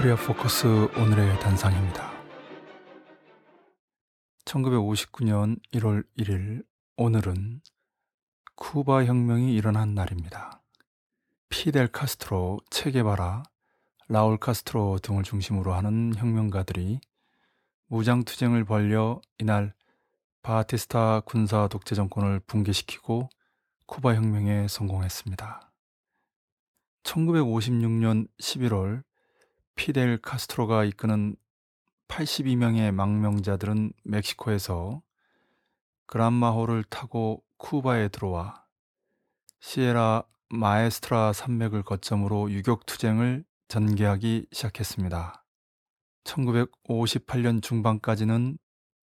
코리아 포커스 오늘의 단상입니다. 1959년 1월 1일 오늘은 쿠바 혁명이 일어난 날입니다. 피델 카스트로, 체게바라, 라울 카스트로 등을 중심으로 하는 혁명가들이 무장투쟁을 벌여 이날 바티스타 군사 독재 정권을 붕괴시키고 쿠바 혁명에 성공했습니다. 1956년 11월 피델 카스트로가 이끄는 82명의 망명자들은 멕시코에서 그란마호를 타고 쿠바에 들어와 시에라 마에스트라 산맥을 거점으로 유격 투쟁을 전개하기 시작했습니다. 1958년 중반까지는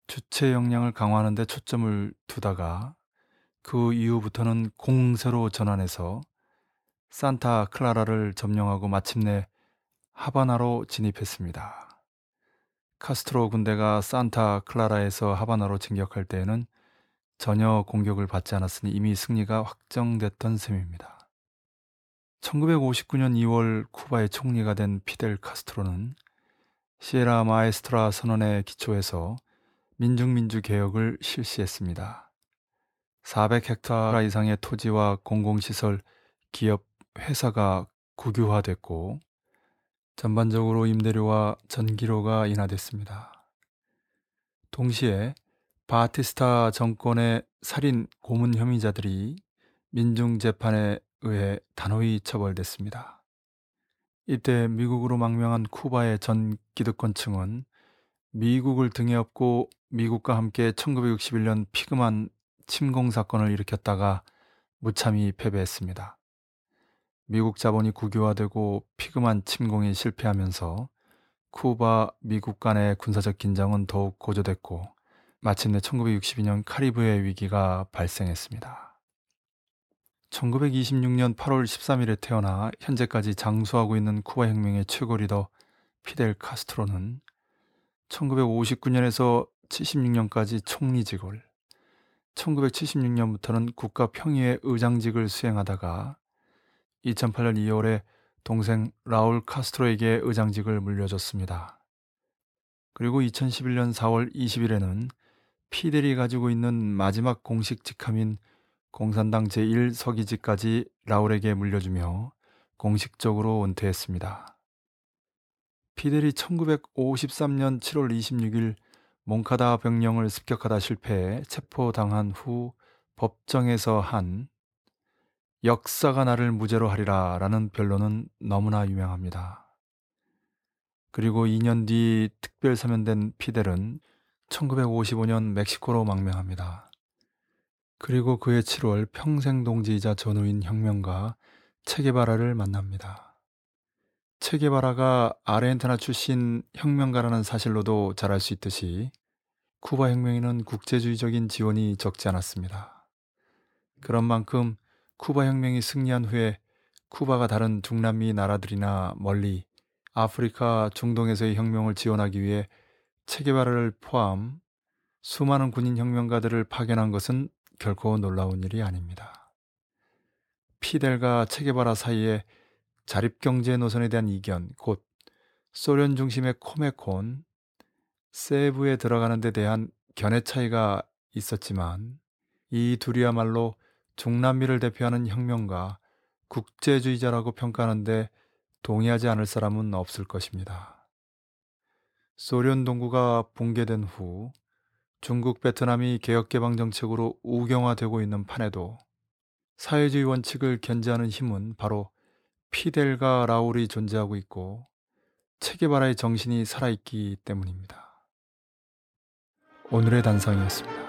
주체 역량을 강화하는 데 초점을 두다가 그 이후부터는 공세로 전환해서 산타 클라라를 점령하고 마침내 하바나로 진입했습니다. 카스트로 군대가 산타 클라라에서 하바나로 진격할 때에는 전혀 공격을 받지 않았으니 이미 승리가 확정됐던 셈입니다. 1959년 2월 쿠바의 총리가 된 피델 카스트로는 시에라 마에스트라 선언에 기초해서 민중민주 개혁을 실시했습니다. 400헥타르 이상의 토지와 공공시설, 기업, 회사가 국유화됐고 전반적으로 임대료와 전기료가 인하됐습니다. 동시에 바티스타 정권의 살인 고문 혐의자들이 민중재판에 의해 단호히 처벌됐습니다. 이때 미국으로 망명한 쿠바의 전 기득권층은 미국을 등에 업고 미국과 함께 1961년 피그만 침공 사건을 일으켰다가 무참히 패배했습니다. 미국 자본이 국유화되고 피그만 침공이 실패하면서 쿠바 미국 간의 군사적 긴장은 더욱 고조됐고 마침내 1962년 카리브해 위기가 발생했습니다. 1926년 8월 13일에 태어나 현재까지 장수하고 있는 쿠바 혁명의 최고 리더 피델 카스트로는 1959년에서 76년까지 총리직을, 1976년부터는 국가 평의회 의장직을 수행하다가 2008년 2월에 동생 라울 카스트로에게 의장직을 물려줬습니다. 그리고 2011년 4월 20일에는 피델이 가지고 있는 마지막 공식 직함인 공산당 제1서기직까지 라울에게 물려주며 공식적으로 은퇴했습니다. 피델이 1953년 7월 26일 몽카다 병령을 습격하다 실패해 체포당한 후 법정에서 한 역사가 나를 무죄로 하리라 라는 변론은 너무나 유명합니다. 그리고 2년 뒤 특별 사면된 피델은 1955년 멕시코로 망명합니다. 그리고 그해 7월 평생 동지이자 전우인 혁명가 체게바라를 만납니다. 체게바라가 아르헨티나 출신 혁명가라는 사실로도 잘 알 수 있듯이 쿠바 혁명에는 국제주의적인 지원이 적지 않았습니다. 그런 만큼 쿠바 혁명이 승리한 후에 쿠바가 다른 중남미 나라들이나 멀리 아프리카 중동에서의 혁명을 지원하기 위해 체게바라를 포함 수많은 군인 혁명가들을 파견한 것은 결코 놀라운 일이 아닙니다. 피델과 체게바라 사이에 자립경제 노선에 대한 이견, 곧 소련 중심의 코메콘, 세부에 들어가는 데 대한 견해 차이가 있었지만 이 둘이야말로 중남미를 대표하는 혁명가, 국제주의자라고 평가하는데 동의하지 않을 사람은 없을 것입니다. 소련 동구가 붕괴된 후 중국 베트남이 개혁개방 정책으로 우경화되고 있는 판에도 사회주의 원칙을 견제하는 힘은 바로 피델과 라울이 존재하고 있고 체게바라의 정신이 살아있기 때문입니다. 오늘의 단상이었습니다.